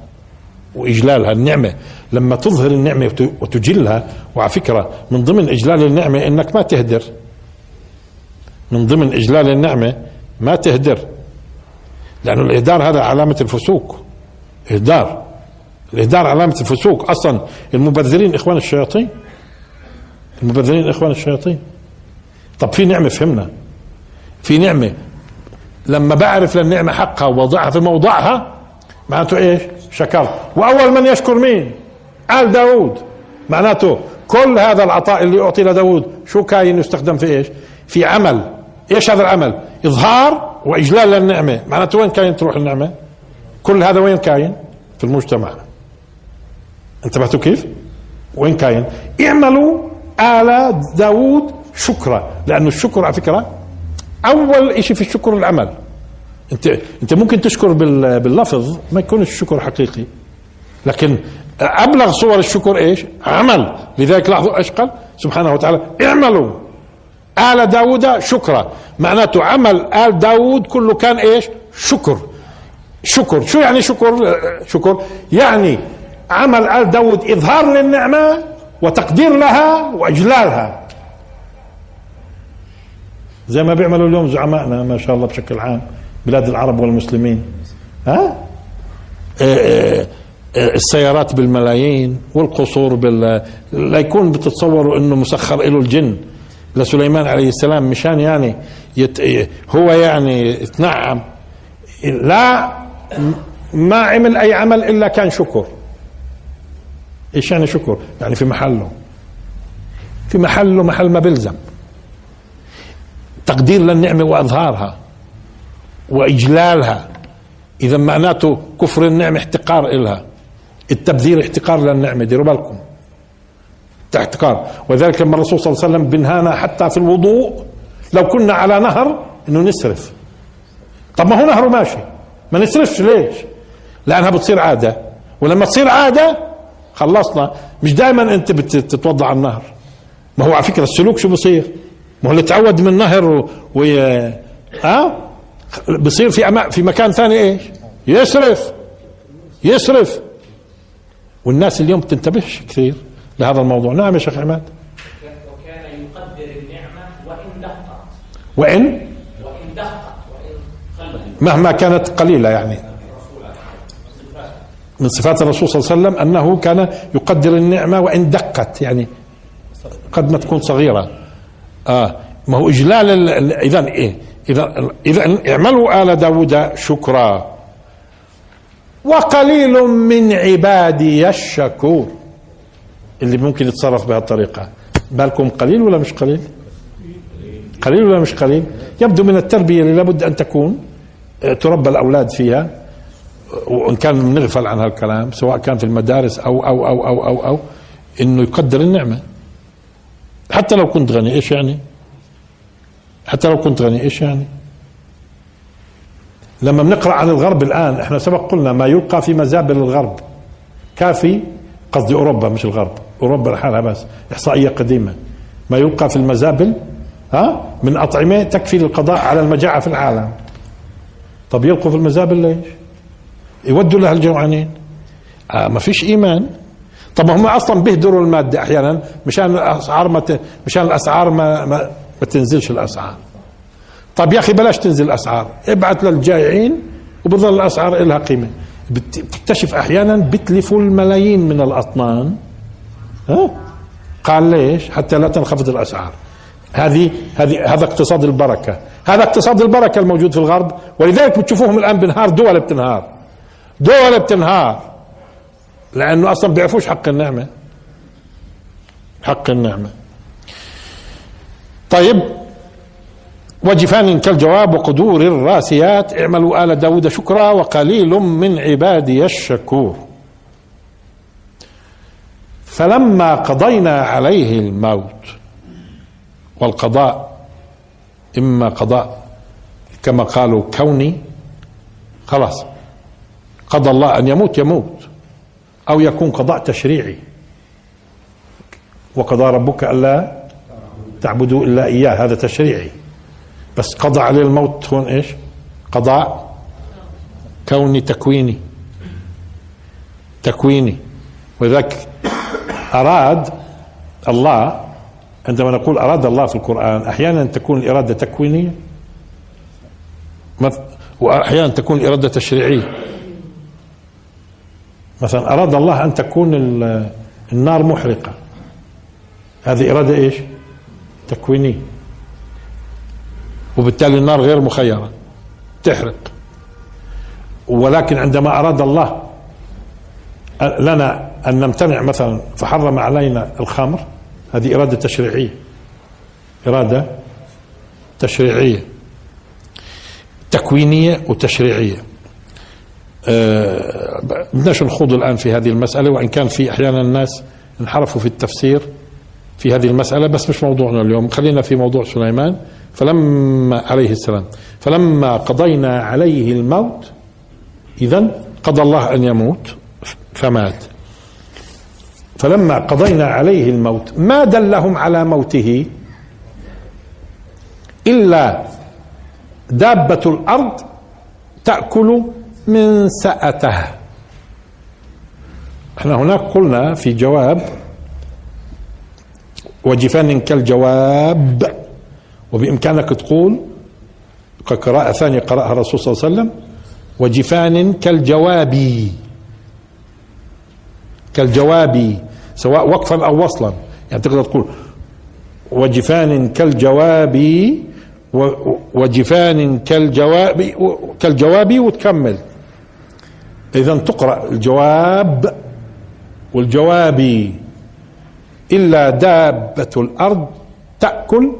وإجلالها النعمة. لما تظهر النعمة وتجلها وعلى فكرة من ضمن إجلال النعمة إنك ما تهدر. من ضمن إجلال النعمة ما تهدر. لأنه الإهدار هذا علامة الفسوق. إهدار. الإهدار علامة الفسوق. أصلا المبذرين إخوان الشياطين. المبذرين إخوان الشياطين. طب في نعمة فهمنا. في نعمة. لما بعرف للنعمة حقها ووضعها في موضعها معناته إيش؟ شكرت. وأول من يشكر مين؟ آل داود معناته كل هذا العطاء اللي أعطي لداود شو كاين يستخدم في إيش؟ في عمل. إيش هذا العمل؟ إظهار وإجلال للنعمة. معناته وين كاين تروح النعمة؟ كل هذا وين كاين؟ في المجتمع. انتبهتوا كيف؟ وين كاين؟ اعملوا آل داود شكرا. لأنه الشكر على فكرة أول شيء في الشكر العمل. أنت أنت ممكن تشكر باللفظ ما يكون الشكر حقيقي. لكن أبلغ صور الشكر إيش؟ عمل. لذلك لاحظوا إيش قال؟ سبحانه وتعالى اعملوا. آل داود شكرا. معناته عمل آل داود كله كان إيش؟ شكر. شكر. شو يعني شكر؟ شكر يعني عمل آل داود إظهار للنعمة وتقدير لها وإجلالها. زي ما بيعملوا اليوم زعمائنا ما شاء الله بشكل عام. بلاد العرب والمسلمين. ها؟ إيه، إيه، إيه، السيارات بالملايين والقصور بال لا يكون بتتصوروا إنه مسخر له الجن. لسليمان عليه السلام مشان يعني يت... هو يعني يتنعم. لا ما عمل أي عمل إلا كان شكر. إيش يعني شكر؟ يعني في محله. في محله محل ما بيلزم. تقدير للنعمة وإظهارها. وإجلالها. إذا معناته كفر النعمة احتقار إلها. التبذير احتقار للنعمة ديروا بالكم. احتقار. ولذلك لما الرسول صلى الله عليه وسلم بنهانا حتى في الوضوء لو كنا على نهر إنه نسرف. طب ما هو نهر ماشي. ما نسرفش ليش؟ لأنها بتصير عادة. ولما تصير عادة خلصنا. مش دائما أنت بتتوضع على النهر. ما هو على فكرة السلوك شو بصير؟ ما هو اللي تعود من نهر و, و... ها بصير في. في مكان ثاني إيش؟ يسرف. يسرف. والناس اليوم بتنتبهش كثير لهذا الموضوع. نعم يا شيخ عماد. وكان يقدر النعمة وإن؟ دقت وإن وإن دقت وإن مهما كانت قليلة يعني. من صفات الرسول صلى الله عليه وسلم أنه كان يقدر النعمة وإن دقت يعني قد ما تكون صغيرة. آه ما هو إجلال اذا إيه؟ إذا إذا اعملوا آل داود شكرا. وقليل من عبادي الشكور اللي ممكن يتصرف بهالطريقه بالكم قليل ولا مش قليل؟ قليل ولا مش قليل؟ يبدو من التربية اللي لابد أن تكون آه، تربى الأولاد فيها. وإن كان بنغفل عن هالكلام سواء كان في المدارس أو أو أو أو أو, أو إنه يقدر النعمة. حتى لو كنت غني إيش يعني؟ حتى لو كنت غني إيش يعني؟ لما بنقرأ عن الغرب الآن إحنا سبق قلنا ما يلقى في مزابل الغرب كافي قصدي أوروبا مش الغرب أوروبا لحالها بس إحصائية قديمة ما يلقى في المزابل ها من أطعمة تكفي للقضاء على المجاعة في العالم طب يلقوا في المزابل ليش؟ يودوا لها الجوعانين آه ما فيش إيمان طب هم أصلا بيهدروا المادة أحيانا مشان الأسعار ما. مشان الأسعار ما ما, ما تنزلش الأسعار. طب يا أخي بلاش تنزل الأسعار. ابعث للجائعين وبظل الأسعار لها قيمة. بت- بتكتشف أحيانا بتلفوا الملايين من الأطنان. ها؟ قال ليش؟ حتى لا تنخفض الأسعار. هذه هذه هذا اقتصاد البركة. هذا اقتصاد البركة الموجود في الغرب. ولذلك بتشوفوهم الآن بنهار دول بتنهار. دول بتنهار. لأنه أصلا بيعرفوش حق النعمة. حق النعمة. طيب وجفان كالجواب وقدور الراسيات اعملوا آل داود شكرا وقليل من عبادي الشكور. فلما قضينا عليه الموت والقضاء إما قضاء كما قالوا كوني خلاص قضى الله أن يموت يموت أو يكون قضاء تشريعي. وقضى ربك ألا تعبدوا إلا إياه هذا تشريعي. بس قضى عليه الموت هون إيش؟ قضاء؟ كوني تكويني. تكويني. ولذلك أراد الله عندما نقول أراد الله في القرآن أحيانا تكون الإرادة تكوينية. وأحيانا تكون الإرادة تشريعية. مثلا أراد الله أن تكون ال- النار محرقة. هذه إرادة إيش؟ تكوينية وبالتالي النار غير مخيرة تحرق. ولكن عندما أراد الله لنا أن نمتنع مثلا فحرم علينا الخمر هذه إرادة تشريعية. إرادة تشريعية. تكوينية وتشريعية. آه، بدناش نخوض الآن في هذه المسألة وإن كان في أحيانا الناس انحرفوا في التفسير. في هذه المسألة بس مش موضوعنا اليوم. خلينا في موضوع سليمان. فلما عليه السلام فلما قضينا عليه الموت إذا قضى الله أن يموت فمات. فلما قضينا عليه الموت ما دلهم على موته؟ إلا دابة الأرض تأكل من سأته. إحنا هناك قلنا في جواب وجفان كالجواب. وبإمكانك تقول كقراءة ثانية قرأها الرسول صلى الله عليه وسلم وجفان كالجواب. كالجواب سواء وقفا أو وصلا. يعني تقدر تقول وجفان كالجواب وجفان كالجواب كالجواب وتكمل. إذا تقرأ الجواب والجواب إلا دابة الأرض تأكل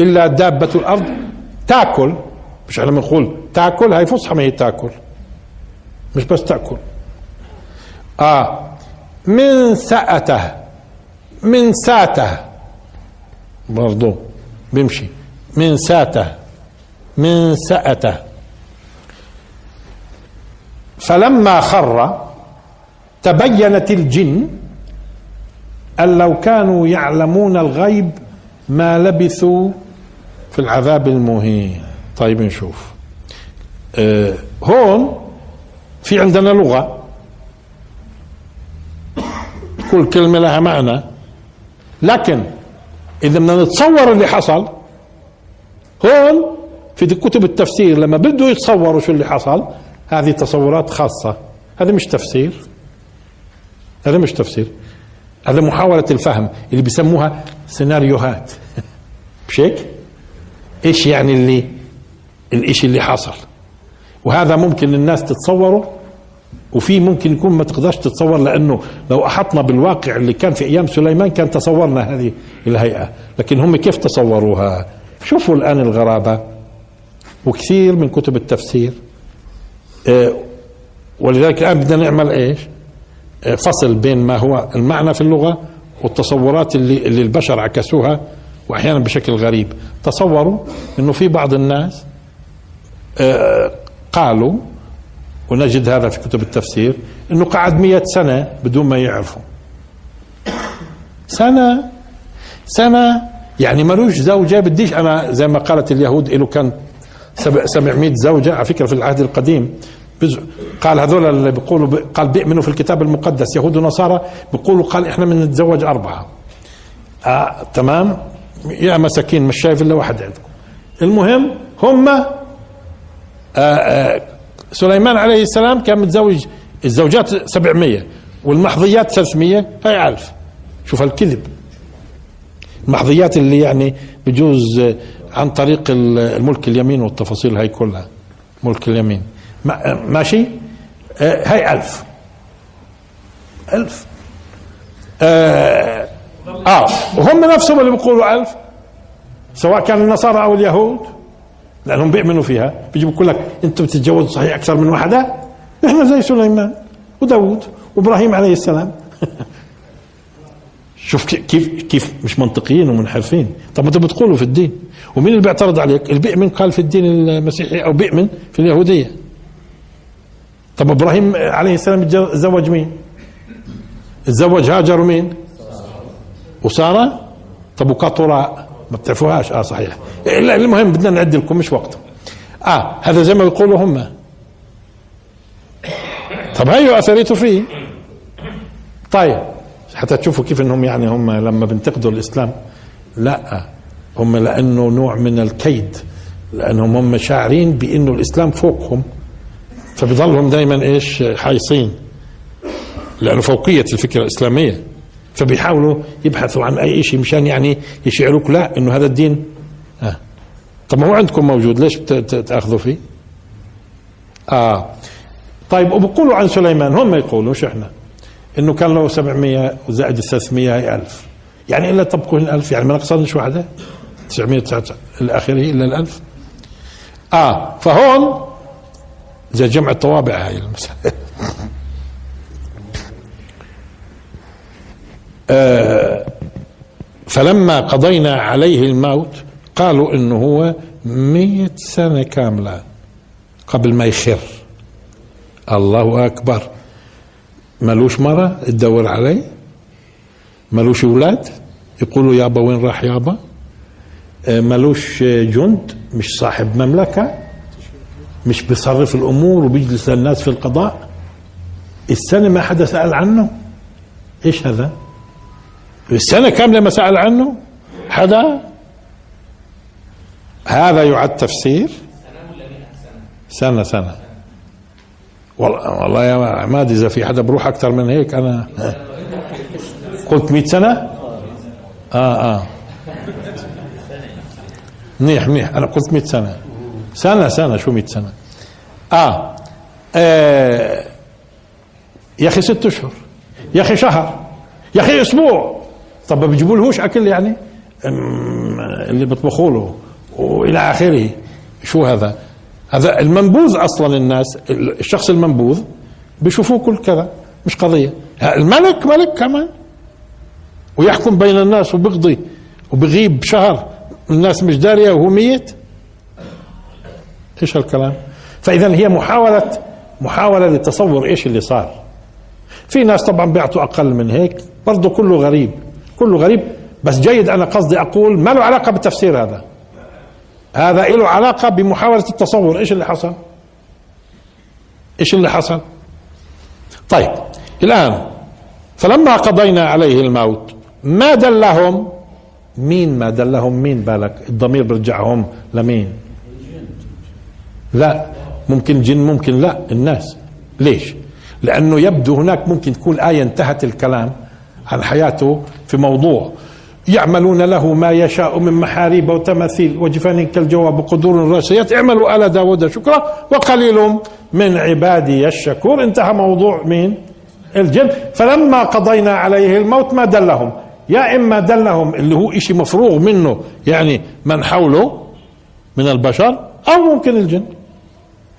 إلا دابة الأرض تأكل. مش إحنا بنقول تأكل هاي فصحى ما هي تأكل. مش بس تأكل. آه. من سأته من ساته. برضو بيمشي. من ساته من سأته. فلما خر تبينت الجن أن لو كانوا يعلمون الغيب ما لبثوا في العذاب المهين. طيب نشوف. آه هون في عندنا لغة. كل كلمة لها معنى. لكن إذا بدنا نتصور اللي حصل هون في كتب التفسير لما بدوا يتصوروا شو اللي حصل هذه تصورات خاصة. هذا مش تفسير. هذا مش تفسير. هذا محاولة الفهم اللي بيسموها سيناريوهات. <laughs> مش هيك؟ إيش يعني اللي الاشي اللي حصل وهذا ممكن الناس تتصوره وفي ممكن يكون ما تقدرش تتصور لأنه لو أحطنا بالواقع اللي كان في أيام سليمان كان تصورنا هذه الهيئة. لكن هم كيف تصوروها؟ شوفوا الآن الغرابة. وكثير من كتب التفسير. آه، ولذلك الآن بدنا نعمل إيش؟ فصل بين ما هو المعنى في اللغة والتصورات اللي اللي البشر عكسوها وأحيانا بشكل غريب. تصوروا إنه في بعض الناس آه، قالوا ونجد هذا في كتب التفسير إنه قعد مية سنة بدون ما يعرفوا. سنة سنة يعني ملوش زوجة بديش أنا زي ما قالت اليهود له كان سبع- 700 زوجة على فكرة في العهد القديم. قال هذول اللي بيقولوا قال بيؤمنوا في الكتاب المقدس يهود ونصارى بيقولوا قال إحنا بنتزوج أربعة. آه تمام؟ يا مساكين مش شايف إلا واحد عندكم. المهم هم آه آه سليمان عليه السلام كان متزوج الزوجات 700 والمحظيات 300 هاي 1000 شوف الكذب. المحظيات اللي يعني بجوز آه، عن طريق ال- الملك اليمين والتفاصيل هاي كلها. ملك اليمين. ماشي؟ آه، هاي ألف. ألف. آه, آه وهم نفسهم اللي بيقولوا ألف سواء كان النصارى أو اليهود لأنهم بيؤمنوا فيها. بيجي بيقول لك أنتم بتتجوزوا صحيح أكثر من واحدة؟ نحن زي سليمان وداود وإبراهيم عليه السلام. <laughs> شوف كي- كيف كيف مش منطقيين ومنحرفين. طب أنتوا بتقولوا في الدين. ومين اللي بيعترض عليك؟ اللي بيؤمن قال في الدين المسيحي أو بيؤمن في اليهودية. طب إبراهيم عليه السلام تزوج مين؟ تزوج هاجر ومين وسارة؟ طب وقطراء ما بتعرفوهاش؟ آه صحيح. لا المهم بدنا نعد لكم مش وقته آه هذا زي ما بيقولوا هم. طب هيو اثريته فيه. طيب حتى تشوفوا كيف إنهم يعني هم لما بينتقدوا الإسلام لا هم لأنه نوع من الكيد لأنهم هم شاعرين بإنه الإسلام فوقهم. فبيضلهم دائما إيش؟ حايصين. لأنه فوقية الفكرة الإسلامية. فبيحاولوا يبحثوا عن أي شيء مشان يعني يشعروك لا إنه هذا الدين. آه. طب ما هو عندكم موجود ليش تاخذوا فيه؟ آه. طيب وبقولوا عن سليمان هم يقولوا مش إحنا؟ إنه كان له 700 وزائد ال 300 هي 1000 يعني إلا طبقوا ال 1000 يعني ما نقصنش واحدة. 900 إلى آخره إلا ال 1000 آه. فهون زي جمع الطوابع هاي المسألة. <laughs> آه فلما قضينا عليه الموت قالوا إنه هو مية سنة كاملة قبل ما يخر. الله أكبر. ملوش مرة تدور عليه؟ ملوش أولاد؟ يقولوا يابا وين راح يابا آه، ملوش جند؟ مش صاحب مملكة؟ مش بيصرف الأمور وبيجلس للناس في القضاء؟ السنة ما حدا سأل عنه؟ إيش هذا؟ السنة كاملة ما سأل عنه؟ حدا؟ هذا يعد تفسير؟ سنة سنة. والله يا عماد إذا في حدا بروح أكثر من هيك أنا <laughs> قلت 100 سنة؟ آه آه. منيح منيح. أنا قلت 100 سنة. سنة سنة شو 100 سنة؟ آه, آه يا أخي ست أشهر يا أخي شهر يا أخي أسبوع. طب ما بيجيبوا لهوش أكل يعني؟ اللي بيطبخوا له وإلى آخره. شو هذا؟ هذا المنبوذ أصلا الناس الشخص المنبوذ بيشوفوه كل كذا مش قضية. الملك ملك كمان. ويحكم بين الناس وبيقضي وبغيب شهر. الناس مش دارية وهو ميت. إيش هالكلام؟ فاذا هي محاولة محاولة لتصور إيش اللي صار. في ناس طبعا بيعطوا أقل من هيك برضه كله غريب كله غريب. بس جيد أنا قصدي أقول ما له علاقة بالتفسير هذا. هذا له علاقة بمحاولة التصور. إيش اللي حصل؟ إيش اللي حصل؟ طيب الآن فلما قضينا عليه الموت ما دلهم؟ مين ما دلهم؟ مين بالك؟ الضمير برجعهم لمين؟ لا. ممكن جن ممكن لا. الناس. ليش؟ لأنه يبدو هناك ممكن تكون آية انتهت الكلام عن حياته في موضوع. يعملون له ما يشاء من محاريب وتماثيل وجفان كالجواب وقدور راسيات اعملوا آل داود شكرا وقليل من عبادي الشكور. انتهى موضوع مين الجن. فلما قضينا عليه الموت ما دلهم؟ يا إما دلهم اللي هو إشي مفروغ منه يعني من حوله من البشر أو ممكن الجن.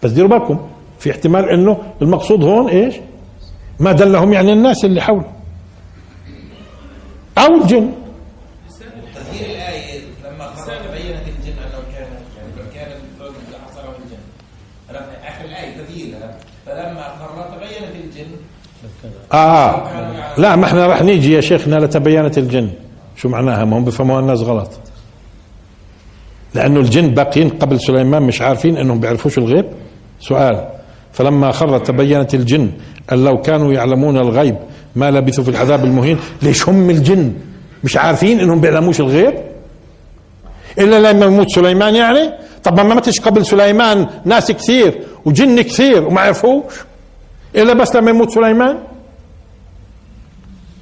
بس ديروا بالكم. في احتمال إنه المقصود هون إيش؟ ما دلهم يعني الناس اللي حوله. أو الجن. الآية لما خرج تبينت الجن كان يعني لو كان اللي حصل الجن. الآية تغييرها. فلما خر تبينت الجن آه. لا ما إحنا راح نيجي يا شيخنا لتبينت الجن. شو معناها؟ ما هم بفهموها الناس غلط. لأنه الجن باقيين قبل سليمان مش عارفين إنهم بيعرفوش الغيب. سؤال. فلما خر تبينت الجن أن لو كانوا يعلمون الغيب ما لبثوا في العذاب المهين ليش هم الجن؟ مش عارفين إنهم بيعلموش الغيب؟ إلا لما يموت سليمان يعني؟ طب ما ماتش قبل سليمان ناس كثير وجن كثير وما عرفوش. إلا بس لما يموت سليمان.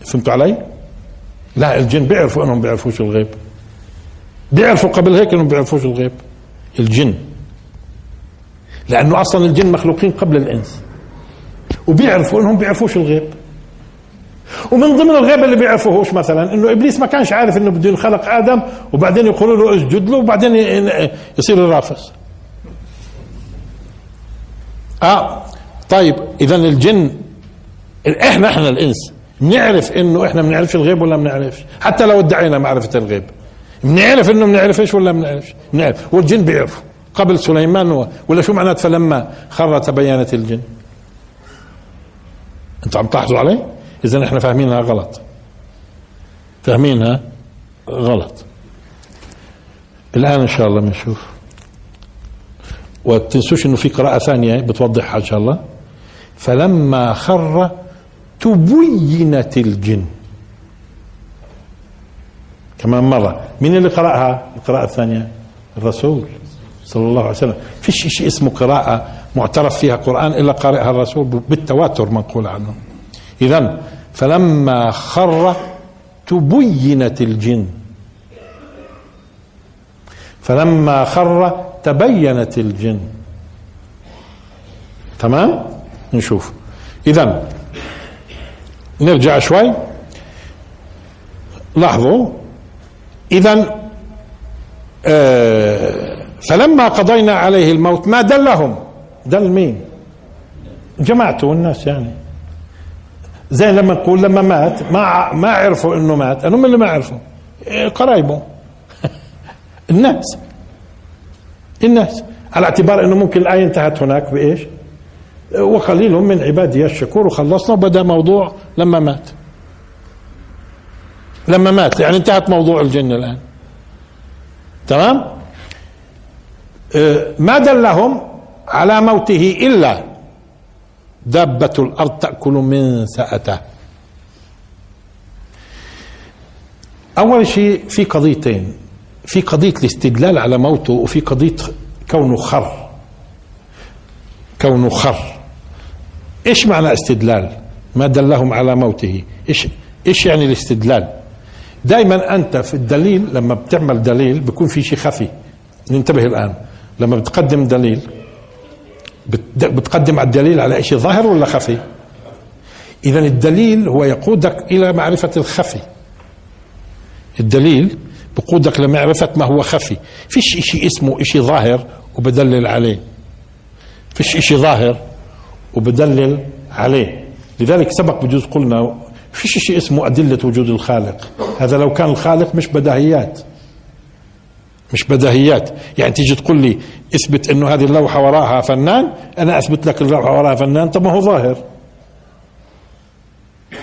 فهمتوا علي؟ لا الجن بيعرفوا إنهم بيعرفوش الغيب. بيعرفوا قبل هيك إنهم بيعرفوش الغيب. الجن. لأنه أصلا الجن مخلوقين قبل الإنس. وبيعرفوا إنهم بيعرفوش الغيب. ومن ضمن الغيب اللي بيعرفوهوش مثلا إنه إبليس ما كانش عارف إنه بده ينخلق آدم وبعدين يقولوا له اسجد له وبعدين يصير يرافس آه طيب اذا الجن إحنا إحنا الإنس بنعرف إنه إحنا بنعرفش الغيب ولا بنعرفش؟ حتى لو ادعينا معرفة الغيب. بنعرف إنه بنعرفش ولا بنعرفش؟ بنعرف. والجن بيعرفوا. قبل سليمان. ولا شو معنات فلما خر تبينت الجن؟ أنتوا عم تلاحظوا علي؟ إذا إحنا فاهمينها غلط. فاهمينها غلط. الآن إن شاء الله بنشوف. وتنسوش إنه في قراءة ثانية بتوضحها إن شاء الله. فلما خر تبينت الجن. كمان مرة. مين اللي قرأها؟ القراءة الثانية. الرسول. صلى الله عليه وسلم. فيش شيء اسمه قراءة معترف فيها قرآن إلا قارئها الرسول بالتواتر منقول عنه. إذا فلما خر تبينت الجن. فلما خر تبينت الجن. تمام؟ نشوف. اذا نرجع شوي. لاحظوا. اذا آه فلما قضينا عليه الموت ما دلهم. دل مين؟ جماعته والناس يعني. زي لما نقول لما مات ما ما عرفوا إنه مات. انهم اللي ما عرفوا. قرايبه. <laughs> الناس. الناس. على اعتبار إنه ممكن الآية انتهت هناك بإيش؟ وقليل من عبادي الشكور. وخلصنا وبدأ موضوع لما مات. لما مات. يعني انتهت موضوع الجن الآن. تمام؟ ما دلهم على موته إلا دابة الأرض تأكل من سأته. أول شيء في قضيتين. في قضية الاستدلال على موته وفي قضية كونه خر. كونه خر. إيش معنى استدلال؟ ما دلهم على موته. إيش إيش يعني الاستدلال؟ دائما أنت في الدليل لما بتعمل دليل بيكون في شيء خفي. ننتبه الآن. لما بتقدم دليل بتقدم الدليل على شيء ظاهر ولا خفي؟ اذا الدليل هو يقودك إلى معرفة الخفي. الدليل بقودك لمعرفة ما هو خفي. فيش إشي اسمه إشي ظاهر وبدلل عليه. فيش إشي ظاهر وبدلل عليه. لذلك سبق بجوز قلنا فيش إشي اسمه أدلة وجود الخالق. هذا لو كان الخالق مش بداهيات. مش بداهيات. يعني تيجي تقول لي اثبت انه هذه اللوحة وراها فنان أنا أثبت لك اللوحة وراها فنان طب ما هو ظاهر.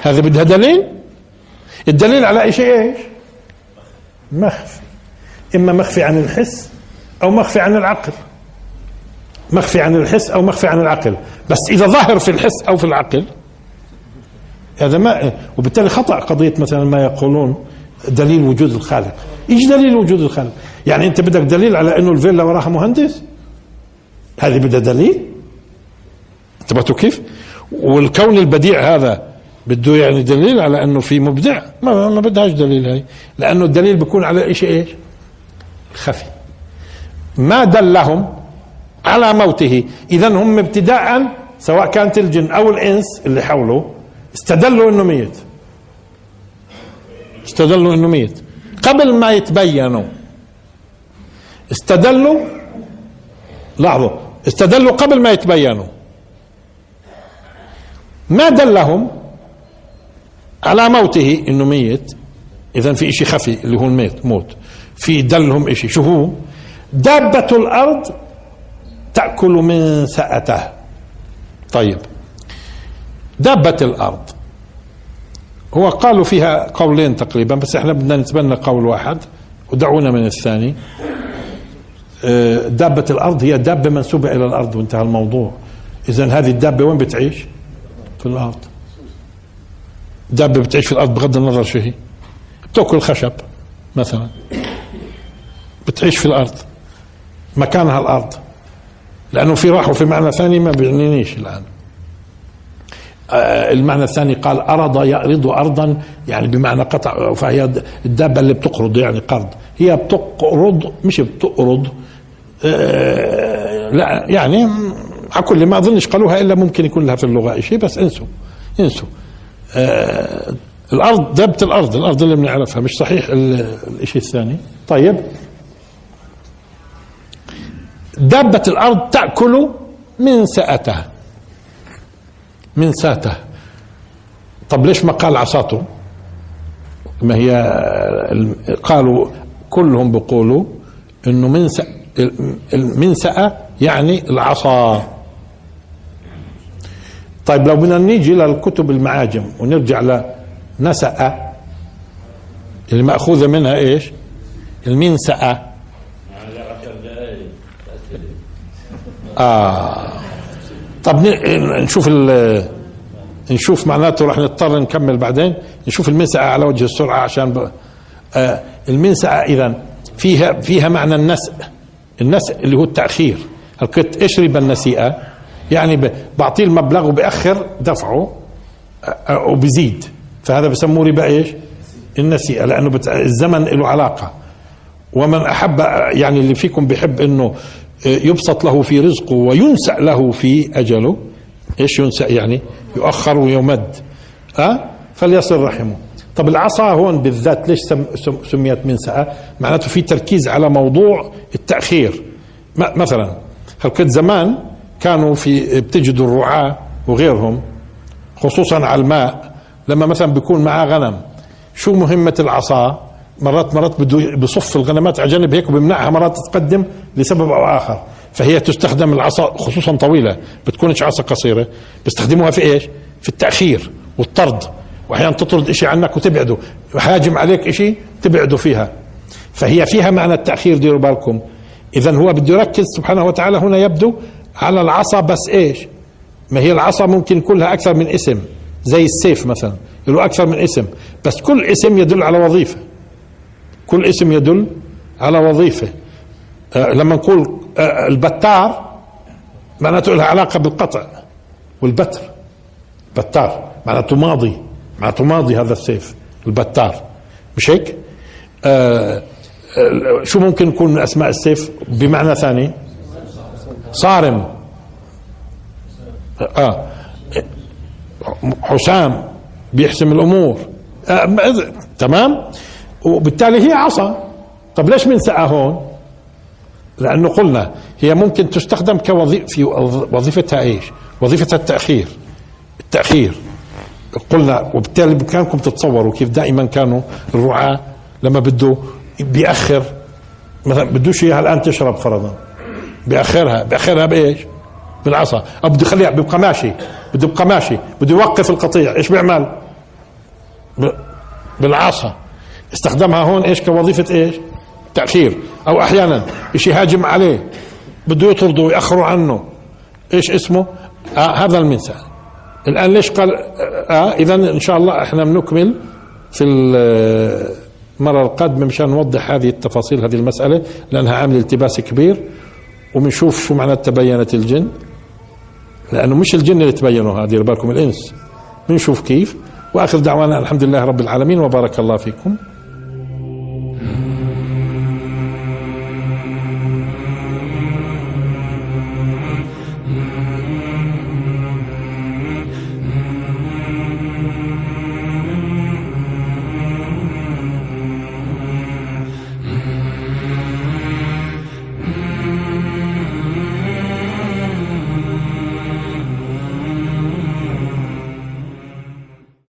هذا بدها دليل؟ الدليل على شيء إيش؟ مخفي. إما مخفي عن الحس أو مخفي عن العقل. مخفي عن الحس أو مخفي عن العقل. بس إذا ظاهر في الحس أو في العقل هذا ما وبالتالي خطأ قضية مثلا ما يقولون دليل وجود الخالق. إيش دليل وجود الخالق يعني أنت بدك دليل على إنه الفيلا وراها مهندس؟ هذه بدها دليل؟ انتبهتوا كيف؟ والكون البديع هذا بده يعني دليل على إنه في مبدع؟ ما, ما بدهاش دليل هاي لأنه الدليل بيكون على شيء إيش؟ خفي ما دلهم على موته اذا هم ابتداء سواء كانت الجن أو الإنس اللي حوله استدلوا إنه ميت. استدلوا إنه ميت. قبل ما يتبينوا. استدلوا لاحظوا استدلوا قبل ما يتبينوا. ما دلهم على موته إنه ميت؟ اذا في إشي خفي اللي هو الميت موت. في دلهم إشي. شو هو؟ دابة الأرض تأكل من سأته طيب. دابة الأرض. هو قالوا فيها قولين تقريبا بس إحنا بدنا نتبنى قول واحد ودعونا من الثاني. آه، دابة الأرض هي دابة منسوبة إلى الأرض وانتهى الموضوع. إذا هذه الدابة وين بتعيش؟ في الأرض. دابة بتعيش في الأرض بغض النظر شو هي. بتأكل خشب مثلا. بتعيش في الأرض. مكانها الأرض. لأنه في راحوا في معنى ثاني ما بيعنينيش الآن. المعنى الثاني قال أرض يأرض أرضا يعني بمعنى قطع فهي الدابة اللي بتقرض يعني قرض. هي بتقرض مش بتقرض. آه، لا يعني على كل ما أظنش قالوها إلا ممكن يكون لها في اللغة شيء بس انسوا انسوا. آه، الأرض دابة الأرض الأرض اللي بنعرفها مش صحيح ال- الشيء الثاني؟ طيب. دابة الأرض تأكل من سأتها. من ساته طب ليش ما قال عصاته؟ ما هي قالوا كلهم بيقولوا إنه من سأ المنسأة يعني العصا. طيب لو بدنا نيجي للكتب المعاجم ونرجع لنسأ اللي مأخوذة منها إيش؟ المنسأة آه. طب ن- نشوف نشوف معناته رح نضطر نكمل بعدين. نشوف المنسأة على وجه السرعة عشان ب... آه المنسأة إذا فيها فيها معنى النسء النسء اللي هو التأخير. كنت اشرب النسيئة. يعني بعطيه المبلغ وبأخر دفعه آه، آه، وبزيد. فهذا بسموه ربا إيش؟ النسيئة لأنه بت... الزمن له علاقة. ومن أحب يعني اللي فيكم بيحب إنه يبسط له في رزقه وينسأ له في أجله. إيش ينسأ يعني؟ يؤخر ويمد. أه؟ فليصل رحمه. طب العصا هون بالذات ليش سم سم سميت منسأة؟ معناته في تركيز على موضوع التأخير. مثلا هل كنت زمان كانوا في بتجدوا الرعاة وغيرهم خصوصا على الماء لما مثلا بيكون معاه غنم شو مهمة العصا؟ مرات مرات بده بصف الغنمات على جنب هيك وبيمنعها مرات تتقدم لسبب أو آخر. فهي تستخدم العصا خصوصا طويلة بتكونش عصا قصيرة. بيستخدموها في إيش؟ في التأخير والطرد. واحيانا تطرد شيء عنك وتبعده. هاجم عليك شيء تبعده فيها. فهي فيها معنى التأخير ديروا بالكم. اذا هو بده يركز سبحانه وتعالى هنا يبدو على العصا بس إيش؟ ما هي العصا ممكن يكون لها أكثر من اسم. زي السيف مثلا. له أكثر من اسم. بس كل اسم يدل على وظيفة. كل اسم يدل على وظيفة. آه لما نقول آه البتار معناته لها علاقة بالقطع والبتر. بتار معناته ماضي معناته ماضي هذا السيف البتار. مش هيك؟ آه آه شو ممكن يكون من أسماء السيف؟ بمعنى ثاني؟ صارم. أه حسام بيحسم الأمور. آه تمام؟ وبالتالي هي عصا. طب ليش بنسقها هون؟ لأنه قلنا هي ممكن تستخدم كوظيفه في وظيفتها إيش؟ وظيفتها التأخير. التأخير. قلنا وبالتالي بإمكانكم تتصوروا كيف دائما كانوا الرعاة لما بده بيأخر مثلا بدوش إياها الآن تشرب فرضا. بيأخرها. بيأخرها بإيش؟ بالعصا. أو بده يخليها بيبقى ماشي. بده يبقى ماشي. بده يوقف القطيع. إيش بيعمل؟ بالعصا. استخدمها هون إيش؟ كوظيفة إيش؟ تأخير. أو أحيانا إيش يهاجم عليه. بده يطرده ويأخروا عنه. إيش اسمه؟ آه هذا المثال. الآن ليش قال؟ آه اذا إن شاء الله إحنا بنكمل في المرة القادمة مشان نوضح هذه التفاصيل هذه المسألة لأنها عامل التباس كبير وبنشوف شو معنى تبينت الجن. لأنه مش الجن اللي تبينوا هذه بالكم الإنس. بنشوف كيف. وآخر دعوانا الحمد لله رب العالمين وبارك الله فيكم.